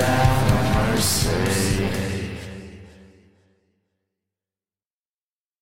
Have and mercy.